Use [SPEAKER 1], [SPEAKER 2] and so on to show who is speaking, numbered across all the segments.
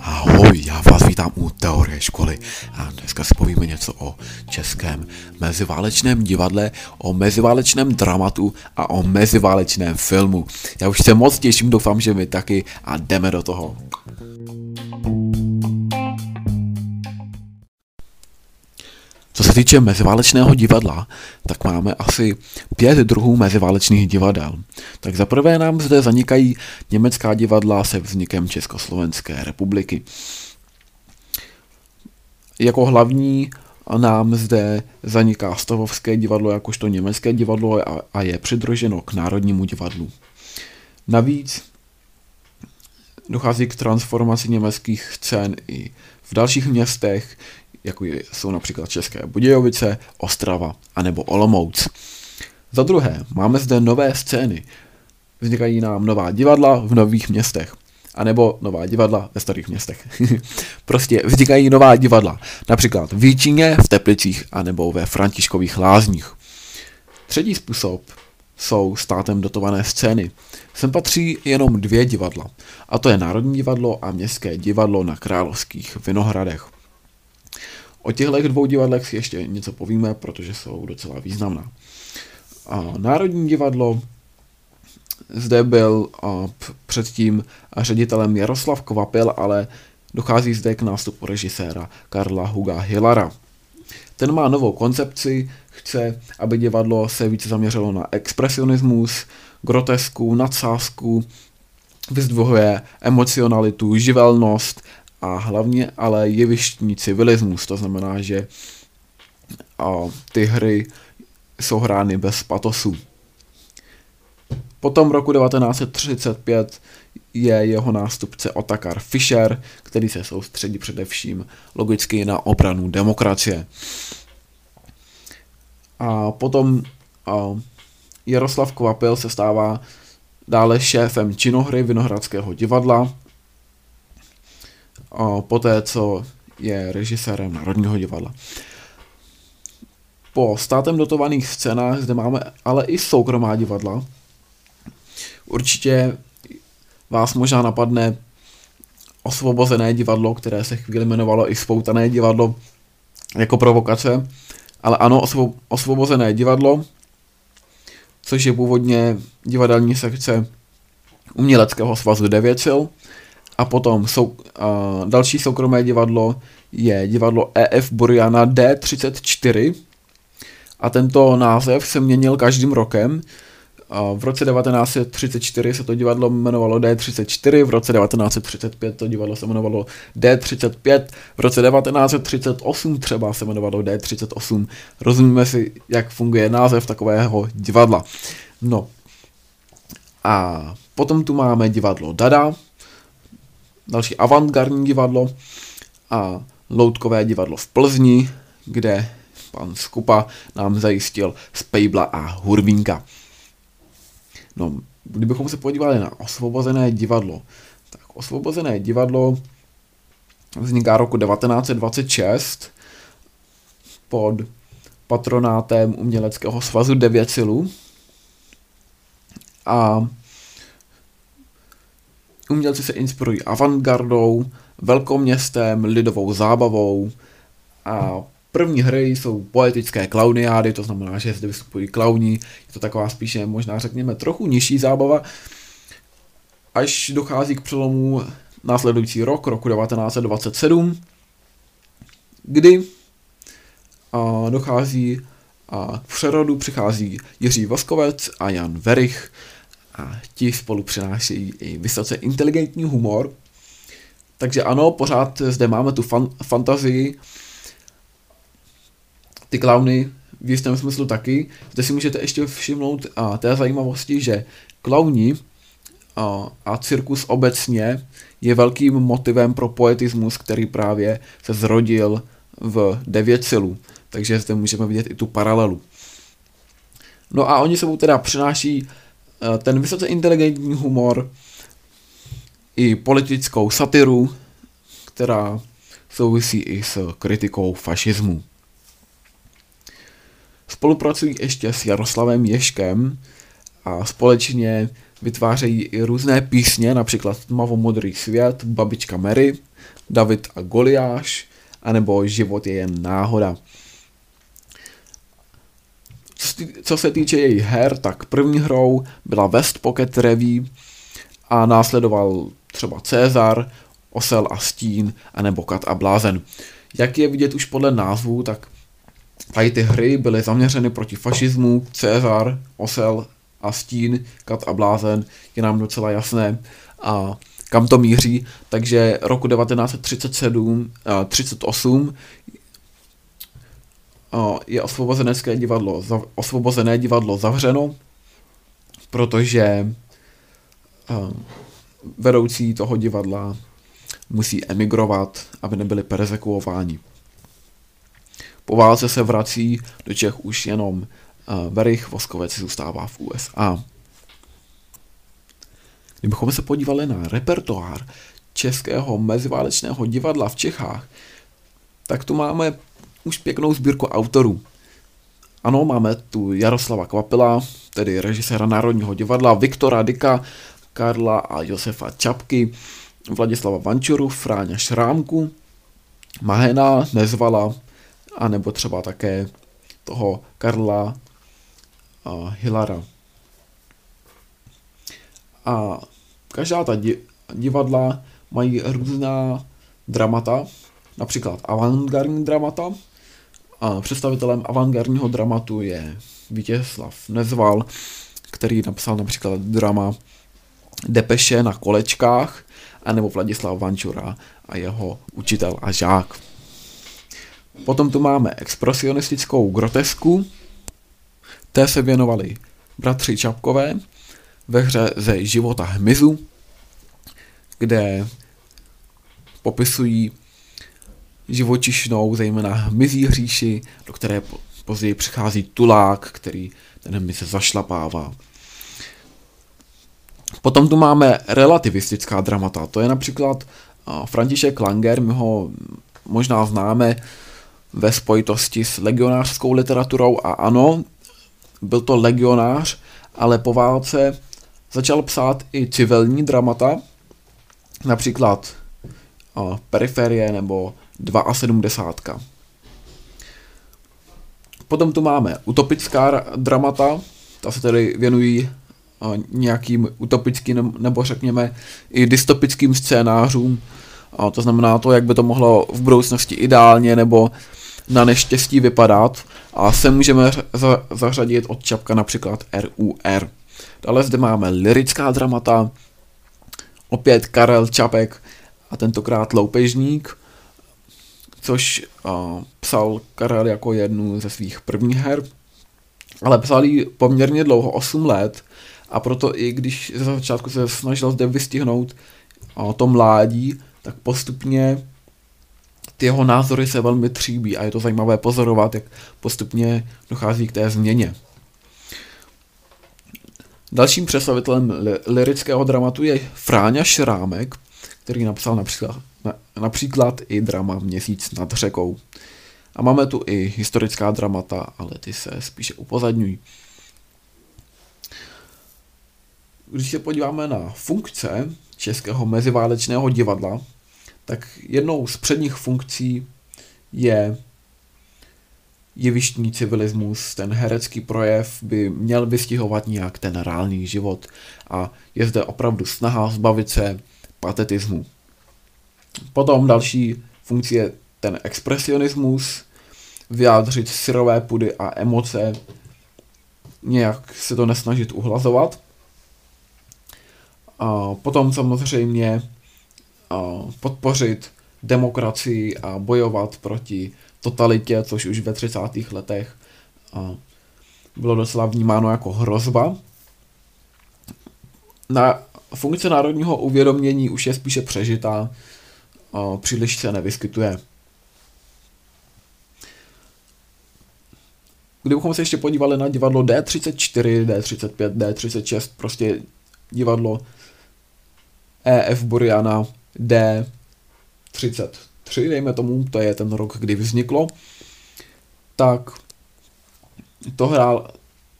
[SPEAKER 1] Ahoj, já vás vítám u Teorie školy a dneska si povíme něco o českém meziválečném divadle, o meziválečném dramatu a o meziválečném filmu. Já už se moc těším, doufám, že my taky a jdeme do toho. Týče meziválečného divadla, tak máme asi pět druhů meziválečných divadel. Tak zaprvé nám zde zanikají německá divadla se vznikem Československé republiky. Jako hlavní nám zde zaniká Stavovské divadlo jakožto německé divadlo a je přidruženo k Národnímu divadlu. Navíc dochází k transformaci německých scén i v dalších městech, jako jsou například České Budějovice, Ostrava a nebo Olomouc. Za druhé, máme zde nové scény. Vznikají nám nová divadla v nových městech. A nebo nová divadla ve starých městech. prostě vznikají nová divadla. Například v Jíčíně, v Teplicích a nebo ve Františkových lázních. Třetí způsob jsou státem dotované scény. Sem patří jenom dvě divadla. A to je Národní divadlo a Městské divadlo na Královských Vinohradech. O těchto dvou divadlech si ještě něco povíme, protože jsou docela významná. Národní divadlo zde byl a předtím ředitelem Jaroslav Kvapil, ale dochází zde k nástupu režiséra Karla Huga Hillara. Ten má novou koncepci, chce, aby divadlo se více zaměřilo na expresionismus, grotesku, nadsázku, vyzdvihuje emocionalitu, živelnost a hlavně ale jevištní civilismus, to znamená, že a, ty hry jsou hrány bez patosu. Potom roku 1935 je jeho nástupce Otakar Fischer, který se soustředí především logicky na obranu demokracie. A potom a Jaroslav Kvapil se stává dále šéfem činohry Vinohradského divadla poté, co je režisérem Národního divadla. Po státem dotovaných scénách zde máme ale i soukromá divadla. Určitě vás možná napadne osvobozené divadlo, které se chvíli jmenovalo i spoutané divadlo jako provokace. Ale ano, osvo- osvobozené divadlo, což je původně divadelní sekce Uměleckého svazu Devěcil, a potom sou, uh, další soukromé divadlo je divadlo EF Buriana D34 a tento název se měnil každým rokem. Uh, v roce 1934 se to divadlo jmenovalo D34, v roce 1935 to divadlo se jmenovalo D35, v roce 1938 třeba se jmenovalo D38. Rozumíme si, jak funguje název takového divadla. No. A potom tu máme divadlo Dada, další avantgardní divadlo a loutkové divadlo v Plzni, kde pan Skupa nám zajistil Spejbla a Hurvínka. No, kdybychom se podívali na osvobozené divadlo, tak osvobozené divadlo vzniká roku 1926 pod patronátem Uměleckého svazu Devěcilu a Umělci se inspirují avantgardou, velkoměstem, lidovou zábavou a první hry jsou poetické klauniády, to znamená, že zde vystupují klauni, je to taková spíše možná řekněme trochu nižší zábava, až dochází k přelomu následující rok, roku 1927, kdy a, dochází a k přerodu přichází Jiří Voskovec a Jan Verich, a ti spolu přinášejí i vysoce inteligentní humor. Takže ano, pořád zde máme tu fan- fantazii, ty klauny v jistém smyslu taky. Zde si můžete ještě všimnout a té zajímavosti, že klauni a, a cirkus obecně je velkým motivem pro poetismus, který právě se zrodil v Devěcilu. Takže zde můžeme vidět i tu paralelu. No a oni sebou teda přináší ten vysoce inteligentní humor i politickou satiru, která souvisí i s kritikou fašismu. Spolupracují ještě s Jaroslavem Ješkem a společně vytvářejí i různé písně, například Tmavomodrý svět, Babička Mary, David a Goliáš, anebo Život je jen náhoda. Co se týče jejich her, tak první hrou byla West Pocket Review a následoval třeba Cezar, Osel a Stín, anebo Kat a Blázen. Jak je vidět už podle názvu, tak tady ty hry byly zaměřeny proti fašismu, Cezar, Osel a Stín, Kat a Blázen, je nám docela jasné. A kam to míří, takže roku 1937, 38 je osvobozenecké divadlo, osvobozené divadlo zavřeno, protože vedoucí toho divadla musí emigrovat, aby nebyli persekuováni. Po válce se vrací do Čech už jenom Verich Voskovec zůstává v USA. Kdybychom se podívali na repertoár českého meziválečného divadla v Čechách, tak tu máme už pěknou sbírku autorů. Ano, máme tu Jaroslava Kvapila, tedy režiséra Národního divadla, Viktora Dika, Karla a Josefa Čapky, Vladislava Vančuru, Fráňa Šrámku, Mahena Nezvala, a nebo třeba také toho Karla a Hilara. A každá ta divadla mají různá dramata, například avantgardní dramata. A představitelem avantgardního dramatu je Vítězslav Nezval, který napsal například drama Depeše na kolečkách, anebo Vladislav Vančura a jeho učitel a žák. Potom tu máme expresionistickou grotesku, té se věnovali bratři Čapkové ve hře ze života hmyzu, kde popisují živočišnou, zejména hmyzí hříši, do které později přichází tulák, který ten hmyz zašlapává. Potom tu máme relativistická dramata, to je například František Langer, my ho možná známe ve spojitosti s legionářskou literaturou a ano, byl to legionář, ale po válce začal psát i civilní dramata, například Periferie nebo 72. Potom tu máme utopická dramata, ta se tedy věnují nějakým utopickým nebo řekněme i dystopickým scénářům. A to znamená to, jak by to mohlo v budoucnosti ideálně nebo na neštěstí vypadat. A se můžeme za- zařadit od Čapka například RUR. Dále zde máme lirická dramata, opět Karel Čapek a tentokrát Loupežník, což uh, psal Karel jako jednu ze svých prvních her, ale psal ji poměrně dlouho, 8 let, a proto i když ze začátku se snažil zde vystihnout uh, to mládí, tak postupně ty jeho názory se velmi tříbí a je to zajímavé pozorovat, jak postupně dochází k té změně. Dalším představitelem li- lirického dramatu je Fráňa Šrámek, který napsal například, na, například i drama Měsíc nad řekou. A máme tu i historická dramata, ale ty se spíše upozadňují. Když se podíváme na funkce českého meziválečného divadla, tak jednou z předních funkcí je jevištní civilismus, ten herecký projev by měl vystihovat nějak ten reálný život a je zde opravdu snaha zbavit se patetismu. Potom další funkce je ten expresionismus, vyjádřit syrové pudy a emoce, nějak se to nesnažit uhlazovat. A potom samozřejmě podpořit demokracii a bojovat proti totalitě, což už ve 30. letech bylo docela vnímáno jako hrozba. Na funkce národního uvědomění už je spíše přežitá, příliš se nevyskytuje. Kdybychom se ještě podívali na divadlo D34, D35, D36, prostě divadlo EF Buriana D33, dejme tomu, to je ten rok, kdy vzniklo, tak to hrál,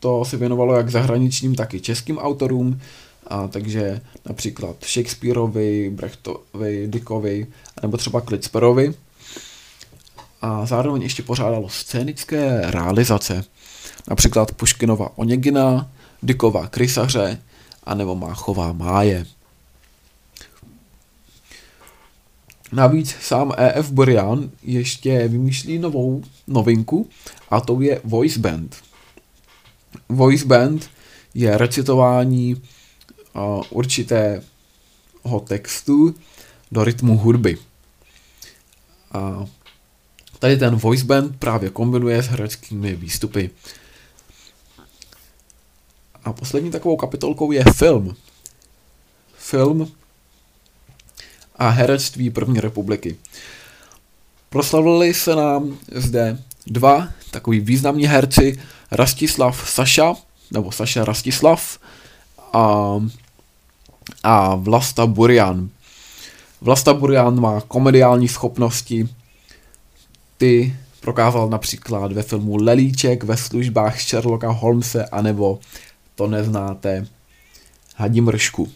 [SPEAKER 1] to se věnovalo jak zahraničním, tak i českým autorům A takže například Shakespeareovi, Brechtovi, Dickovi, nebo třeba Klitzperovi. A zároveň ještě pořádalo scénické realizace, například Puškinova Onegina, Dickova Krysaře, anebo Máchová Máje. Navíc sám E.F. Burian ještě vymýšlí novou novinku a to je voice band. Voice band je recitování určitého textu do rytmu hudby. A tady ten voice band právě kombinuje s hereckými výstupy. A poslední takovou kapitolkou je film. Film a herectví první republiky. Proslavili se nám zde dva takový významní herci, Rastislav Saša, nebo Saša Rastislav a, a Vlasta Burian. Vlasta Burian má komediální schopnosti, ty prokázal například ve filmu Lelíček ve službách Sherlocka Holmese, anebo to neznáte, Hadí mršku.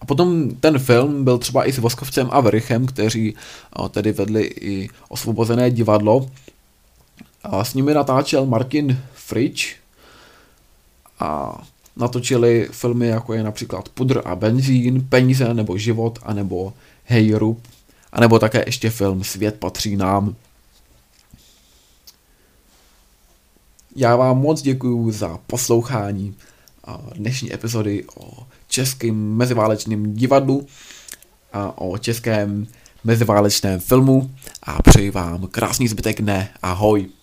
[SPEAKER 1] A potom ten film byl třeba i s Voskovcem a Vrchem, kteří tedy vedli i osvobozené divadlo. A s nimi natáčel Martin Fritsch a natočili filmy jako je například Pudr a benzín, Peníze nebo život, anebo Hej Rub, anebo také ještě film Svět patří nám. Já vám moc děkuji za poslouchání dnešní epizody o českém meziválečném divadlu a o českém meziválečném filmu a přeji vám krásný zbytek dne. Ahoj!